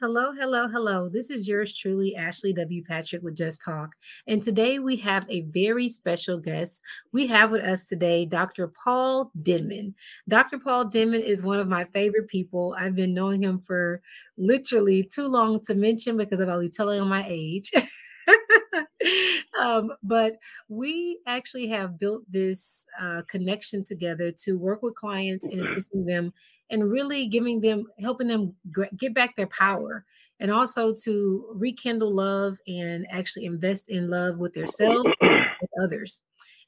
Hello, hello, hello. This is yours truly, Ashley W. Patrick with Just Talk. And today we have a very special guest. We have with us today Dr. Paul Denman. Dr. Paul Denman is one of my favorite people. I've been knowing him for literally too long to mention because I'll be telling him my age. um, but we actually have built this uh, connection together to work with clients and assisting them and really giving them helping them get back their power and also to rekindle love and actually invest in love with themselves with others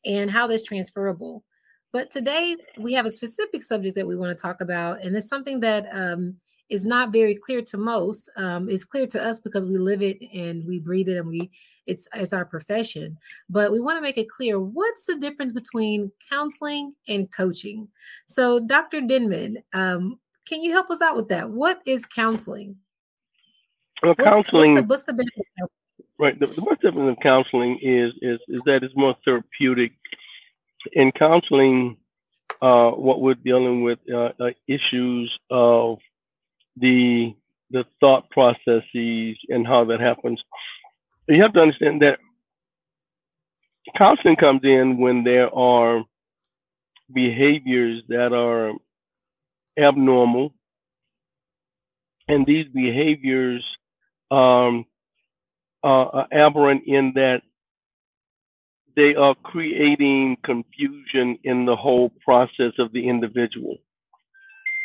and how that's transferable. But today we have a specific subject that we want to talk about and it's something that um, is not very clear to most um, it's clear to us because we live it and we breathe it and we it's it's our profession. But we want to make it clear what's the difference between counseling and coaching? So dr denman um, can you help us out with that? What is counseling? Well counseling what's the, what's the benefit right the, the benefit of counseling is is is that it's more therapeutic. In counseling uh, what we're dealing with uh, uh, issues of the the thought processes and how that happens you have to understand that counseling comes in when there are behaviors that are abnormal, and these behaviors um, are aberrant in that they are creating confusion in the whole process of the individual.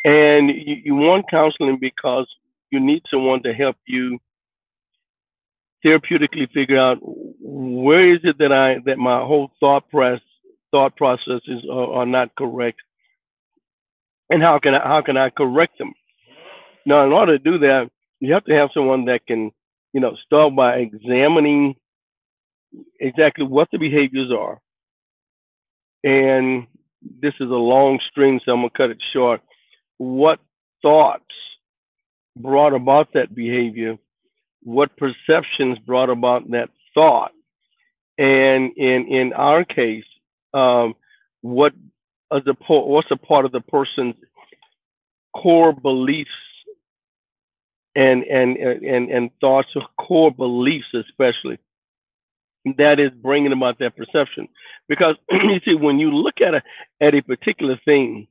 And you, you want counseling because you need someone to help you therapeutically figure out where is it that I that my whole thought press thought processes are, are not correct, and how can I how can I correct them? Now, in order to do that, you have to have someone that can, you know, start by examining exactly what the behaviors are. And this is a long string, so I'm gonna cut it short. What thoughts brought about that behavior what perceptions brought about that thought, and in in our case, um, what is the what's a part of the person's core beliefs and and and and thoughts of core beliefs, especially that is bringing about that perception. Because you see, when you look at a at a particular thing,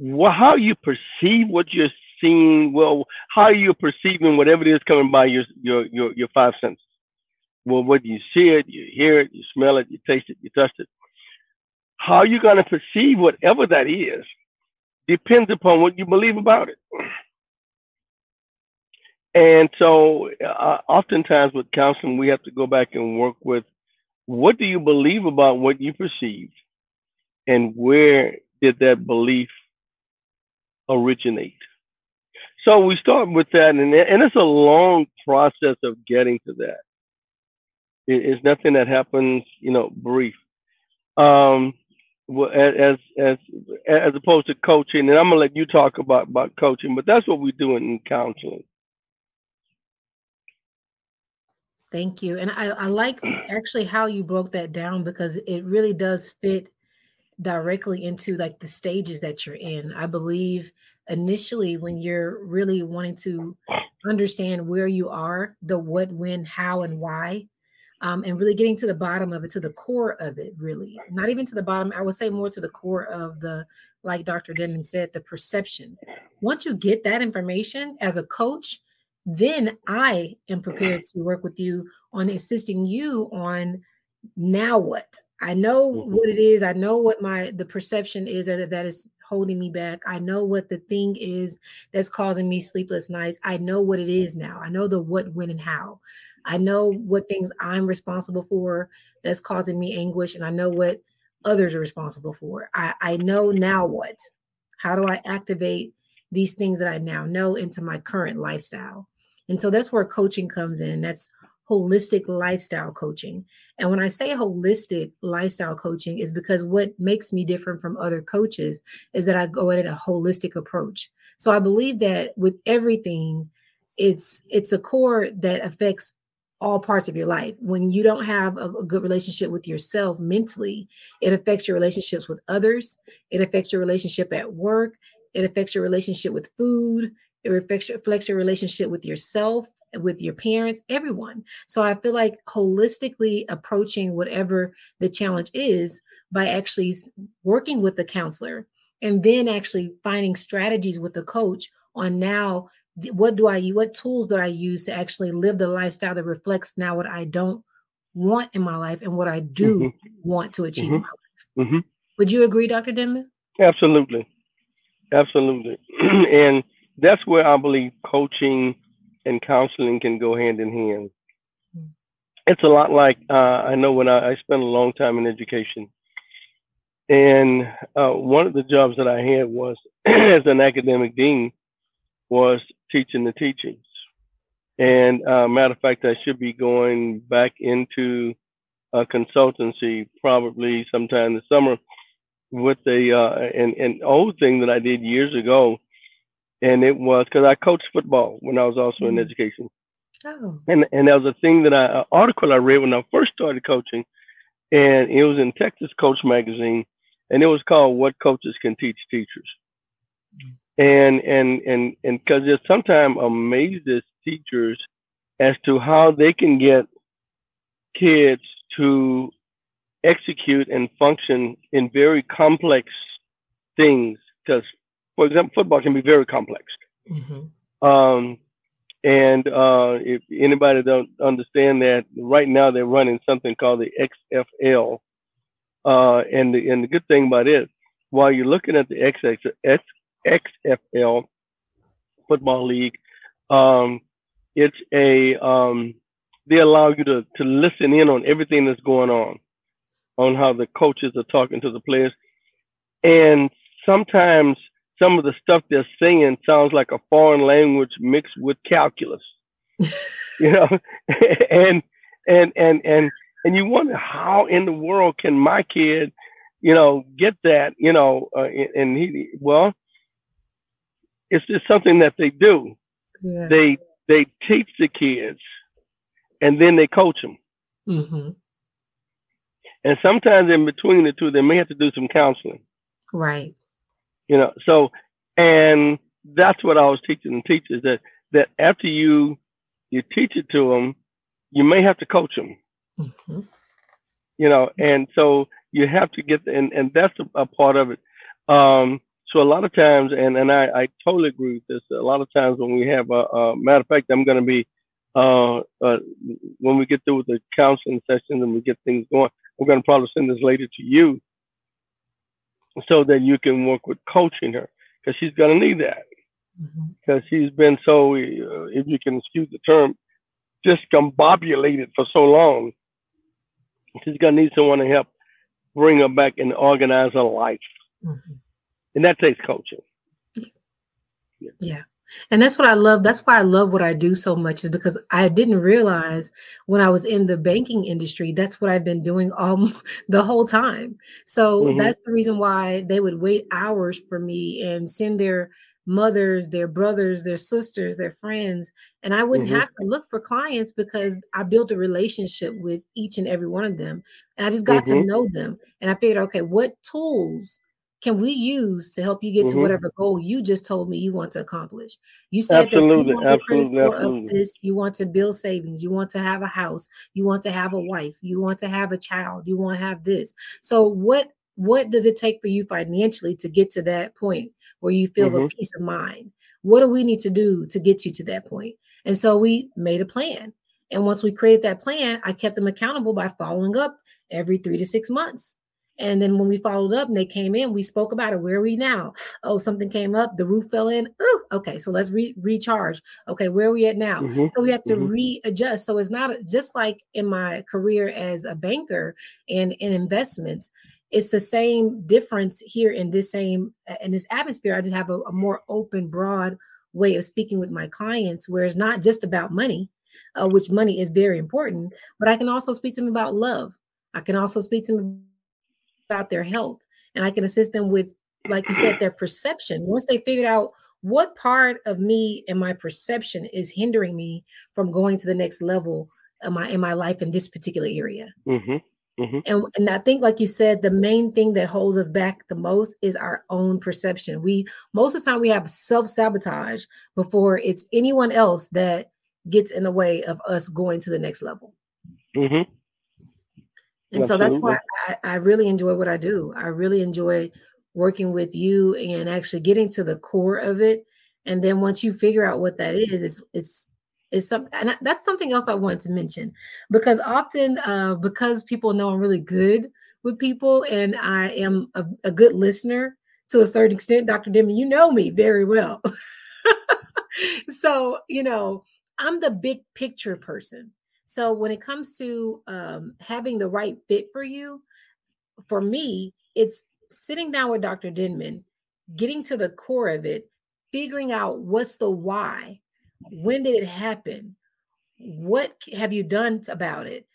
well, how you perceive what you're seeing? Well, how you're perceiving whatever it is coming by your your your, your five senses? Well, whether you see it, you hear it, you smell it, you taste it, you touch it. How you're going to perceive whatever that is depends upon what you believe about it. And so, uh, oftentimes with counseling, we have to go back and work with what do you believe about what you perceived, and where did that belief originate? So we start with that, and and it's a long process of getting to that. It, it's nothing that happens, you know, brief. Um, as as as opposed to coaching, and I'm gonna let you talk about about coaching, but that's what we do in counseling. Thank you, and I, I like actually how you broke that down because it really does fit directly into like the stages that you're in. I believe initially when you're really wanting to understand where you are, the what, when, how, and why, um, and really getting to the bottom of it, to the core of it, really. Not even to the bottom, I would say more to the core of the, like Dr. Denman said, the perception. Once you get that information as a coach, then I am prepared to work with you on assisting you on now what? I know mm-hmm. what it is. I know what my the perception is that that is holding me back. I know what the thing is that's causing me sleepless nights. I know what it is now. I know the what when and how. I know what things i'm responsible for that's causing me anguish and i know what others are responsible for. I i know now what. How do i activate these things that i now know into my current lifestyle? And so that's where coaching comes in that's holistic lifestyle coaching. And when I say holistic lifestyle coaching, is because what makes me different from other coaches is that I go at it a holistic approach. So I believe that with everything, it's it's a core that affects all parts of your life. When you don't have a, a, good relationship with yourself mentally, it affects your relationships with others. It affects your relationship at work. It affects your relationship with food it reflects, reflects your relationship with yourself with your parents everyone so i feel like holistically approaching whatever the challenge is by actually working with the counselor and then actually finding strategies with the coach on now what do i what tools do i use to actually live the lifestyle that reflects now what i don't want in my life and what i do mm-hmm. want to achieve mm-hmm. in my life mm-hmm. would you agree dr denman absolutely absolutely and that's where I believe coaching and counseling can go hand in hand. Mm. It's a lot like uh, I know when I, I, spent a long time in education, and uh, one of the jobs that I had was as an academic dean was teaching the teachings. And uh, matter of fact, I should be going back into a consultancy probably sometime this summer with a uh, an, an old thing that I did years ago and it was because I coached football when I was also in education. Oh. And and there was a thing that I an article I read when I first started coaching, and it was in Texas Coach magazine, and it was called "What Coaches Can Teach Teachers." Mm-hmm. And and and and because it sometimes amazes teachers as to how they can get kids to execute and function in very complex things because for example, football can be very complex. Mm-hmm. Um, and uh, if anybody don't understand that, right now they're running something called the XFL. Uh, and the and the good thing about it, while you're looking at the XX, XFL football league, um, it's a um, they allow you to to listen in on everything that's going on, on how the coaches are talking to the players, and sometimes some of the stuff they're saying sounds like a foreign language mixed with calculus. you know, and and and and and you wonder how in the world can my kid, you know, get that, you know, uh, and he well, it's just something that they do. Yeah. They they teach the kids, and then they coach them. Mm-hmm. And sometimes in between the two, they may have to do some counseling. Right you know so and that's what i was teaching the teachers that that after you you teach it to them you may have to coach them mm-hmm. you know and so you have to get and and that's a, a part of it um so a lot of times and and i i totally agree with this a lot of times when we have a, a matter of fact i'm going to be uh, uh, when we get through with the counseling sessions and we get things going, I'm going to probably send this later to you so that you can work with coaching her because she's going to need that because mm-hmm. she's been so, uh, if you can excuse the term, discombobulated for so long. She's going to need someone to help bring her back and organize her life. Mm-hmm. And that takes coaching. Yeah. yeah. And that's what I love. That's why I love what I do so much, is because I didn't realize when I was in the banking industry, that's what I've been doing all the whole time. So mm-hmm. that's the reason why they would wait hours for me and send their mothers, their brothers, their sisters, their friends. And I wouldn't mm-hmm. have to look for clients because I built a relationship with each and every one of them. And I just got mm-hmm. to know them. And I figured, okay, what tools can we use to help you get mm-hmm. to whatever goal you just told me you want to accomplish? You said absolutely, that you want absolutely, absolutely. this, you want to build savings, you want to have a house, you want to have a wife, you want to have a child, you want to have this. So what what does it take for you financially to get to that point where you feel mm-hmm. a peace of mind? What do we need to do to get you to that point? And so we made a plan. And once we created that plan, I kept them accountable by following up every three to six months. And then when we followed up and they came in, we spoke about it. Where are we now? Oh, something came up. The roof fell in. Ooh, okay, so let's re- recharge. Okay, where are we at now? Mm-hmm. So we had to mm-hmm. readjust. So it's not just like in my career as a banker and in investments. It's the same difference here in this same in this atmosphere. I just have a, a more open, broad way of speaking with my clients, where it's not just about money, uh, which money is very important, but I can also speak to them about love. I can also speak to them about their health and I can assist them with, like you said, their perception. Once they figured out what part of me and my perception is hindering me from going to the next level in my in my life in this particular area. Mm-hmm. Mm-hmm. And, and I think, like you said, the main thing that holds us back the most is our own perception. We most of the time we have self sabotage before it's anyone else that gets in the way of us going to the next level. Mm-hmm. And Absolutely. so that's why I, I really enjoy what I do. I really enjoy working with you and actually getting to the core of it. And then once you figure out what that is, it's it's it's some and that's something else I wanted to mention because often uh, because people know I'm really good with people and I am a, a good listener to a certain extent, Dr. Denman, you know me very well. so you know I'm the big picture person. So when it comes to um, having the right fit for you, for me, it's sitting down with Dr. Denman, getting to the core of it, figuring out what's the why, when did it happen, what have you done about it,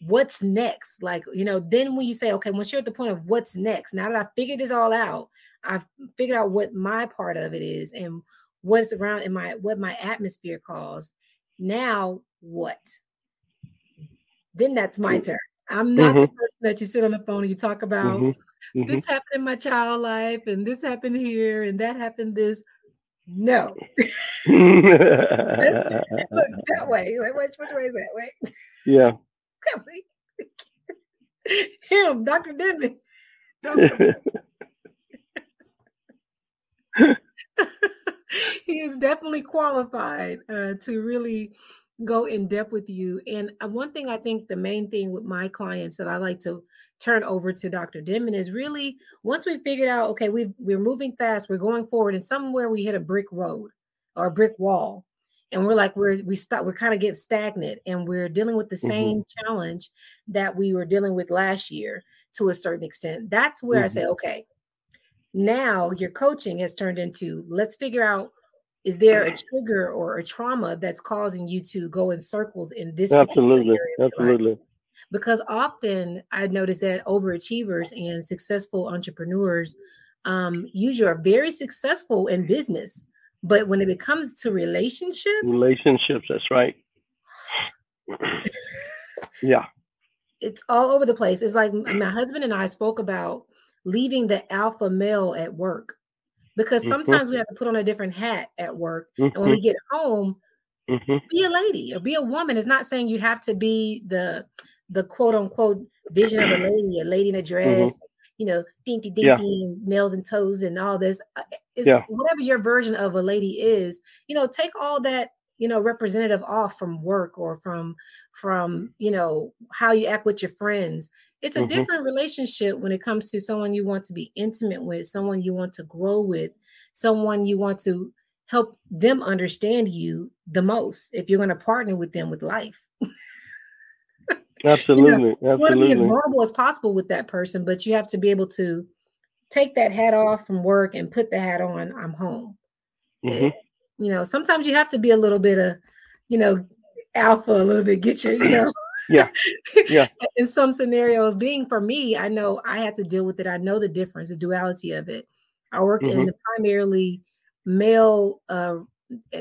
what's next. Like, you know, then when you say, okay, once you're at the point of what's next, now that I figured this all out, I've figured out what my part of it is and what's around in my what my atmosphere calls. Now what? Then that's my turn. I'm not mm-hmm. the person that you sit on the phone and you talk about mm-hmm. Mm-hmm. this happened in my child life and this happened here and that happened this. No. look that way. Like which, which way is that? way? Yeah. Him, Dr. Denman. he is definitely qualified uh, to really go in depth with you. And uh, one thing I think the main thing with my clients that I like to turn over to Dr. Denman is really once we figured out, okay, we we're moving fast, we're going forward, and somewhere we hit a brick road or a brick wall, and we're like we're we stop, we're kind of getting stagnant, and we're dealing with the mm-hmm. same challenge that we were dealing with last year to a certain extent. That's where mm-hmm. I say, okay, now your coaching has turned into let's figure out is there a trigger or a trauma that's causing you to go in circles in this absolutely absolutely. Because often i notice that overachievers and successful entrepreneurs um, usually are very successful in business but when it comes to relationship relationships that's right. Yeah. It's all over the place. It's like my husband and i spoke about leaving the alpha male at work because mm-hmm. sometimes mm-hmm. we have to put on a different hat at work mm-hmm. and when we mm-hmm. get home mm-hmm. be a lady or be a woman it's not saying you have to be the the quote unquote vision of a lady a lady in a mm-hmm. dress you know dinky dinky yeah. nails and toes and all this uh, is yeah. whatever your version of a lady is you know take all that you know representative off from work or from from you know how you act with your friends it's a mm-hmm. different relationship when it comes to someone you want to be intimate with, someone you want to grow with, someone you want to help them understand you the most if you're going to partner with them with life. absolutely. you know, want to be as vulnerable as possible with that person, but you have to be able to take that hat off from work and put the hat on. I'm home. Mm-hmm. It, you know, sometimes you have to be a little bit of, you know, alpha a little bit, get your, you know, yeah. Yeah. In some scenarios being for me i know i had to deal with it. I know the difference the duality of it. I work mm-hmm. in the primarily male uh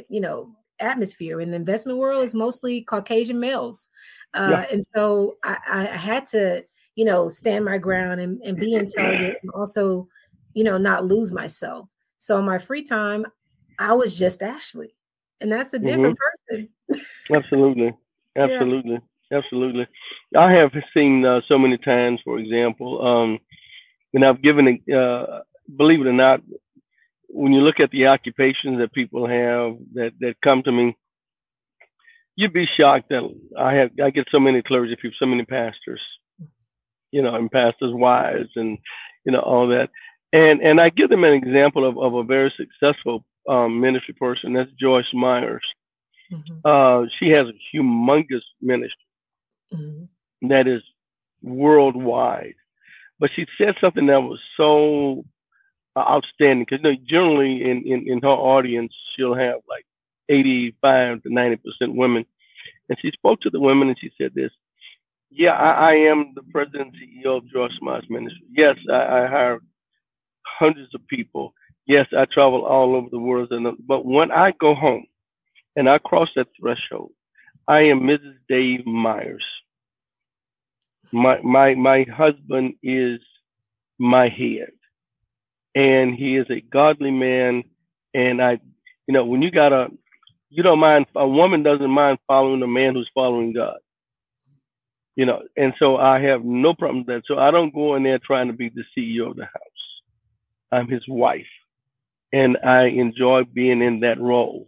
you know atmosphere. In the investment world is mostly caucasian males. Uh yeah. and so I, I had to you know stand my ground and, and be intelligent and also you know not lose myself. So in my free time i was just ashley and that's a different mm-hmm. person. Absolutely. Absolutely. yeah absolutely. I have seen uh, so many times, for example, um, and I've given, uh, believe it or not, when you look at the occupations that people have that, that come to me, you'd be shocked that I have I get so many clergy people, so many pastors, you know, and pastors' wives, and you know all that, and and I give them an example of, of a very successful um, ministry person. That's Joyce Myers. Mm-hmm. Uh, she has a humongous ministry mm-hmm. that is worldwide. But she said something that was so uh, outstanding because you know, generally in, in, in her audience, she'll have like 85 to 90% women. And she spoke to the women and she said this Yeah, I, I am the president and CEO of Joyce Myers Ministry. Yes, I, I hire hundreds of people. Yes, I travel all over the world. But when I go home and I cross that threshold, I am Mrs. Dave Myers. My my my husband is my head, and he is a godly man. And I, you know, when you got a, you don't mind a woman doesn't mind following a man who's following God. You know, and so I have no problem with that. So I don't go in there trying to be the CEO of the house. I'm his wife, and I enjoy being in that role.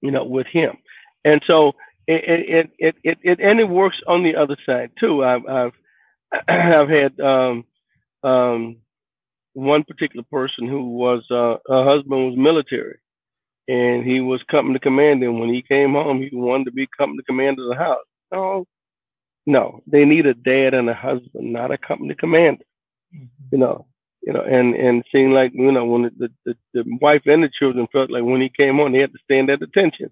You know, with him, and so it it it it, it and it works on the other side too. I've I've I've had um, um, one particular person who was uh, her husband was military, and he was company commander. And when he came home, he wanted to be company commander of the house. No, no, they need a dad and a husband, not a company commander. Mm-hmm. You know, you know, and and seeing like you know when the, the the wife and the children felt like when he came home they had to stand at attention.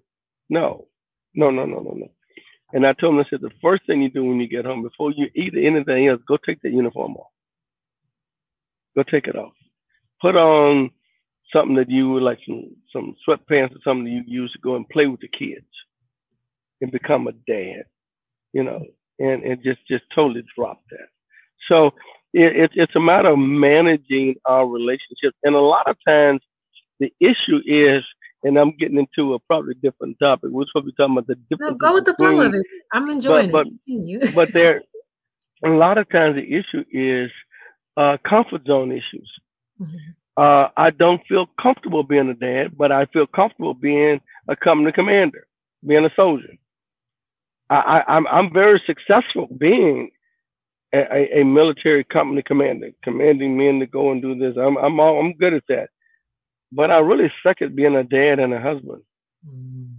No, no, no, no, no, no. And I told him, I said, the first thing you do when you get home, before you eat anything else, go take that uniform off. Go take it off. Put on something that you would like some some sweatpants or something that you use to go and play with the kids and become a dad, you know, and, and just just totally drop that. So it, it, it's a matter of managing our relationships. And a lot of times the issue is and I'm getting into a probably different topic. We're supposed to be talking about the difference. No, go with the flow of it. I'm enjoying but, it. But, but there, a lot of times the issue is uh, comfort zone issues. Mm-hmm. Uh, I don't feel comfortable being a dad, but I feel comfortable being a company commander, being a soldier. I, I, I'm I'm very successful being a, a, military company commander, commanding men to go and do this. I'm I'm all, I'm good at that but I really suck at being a dad and a husband. Mm.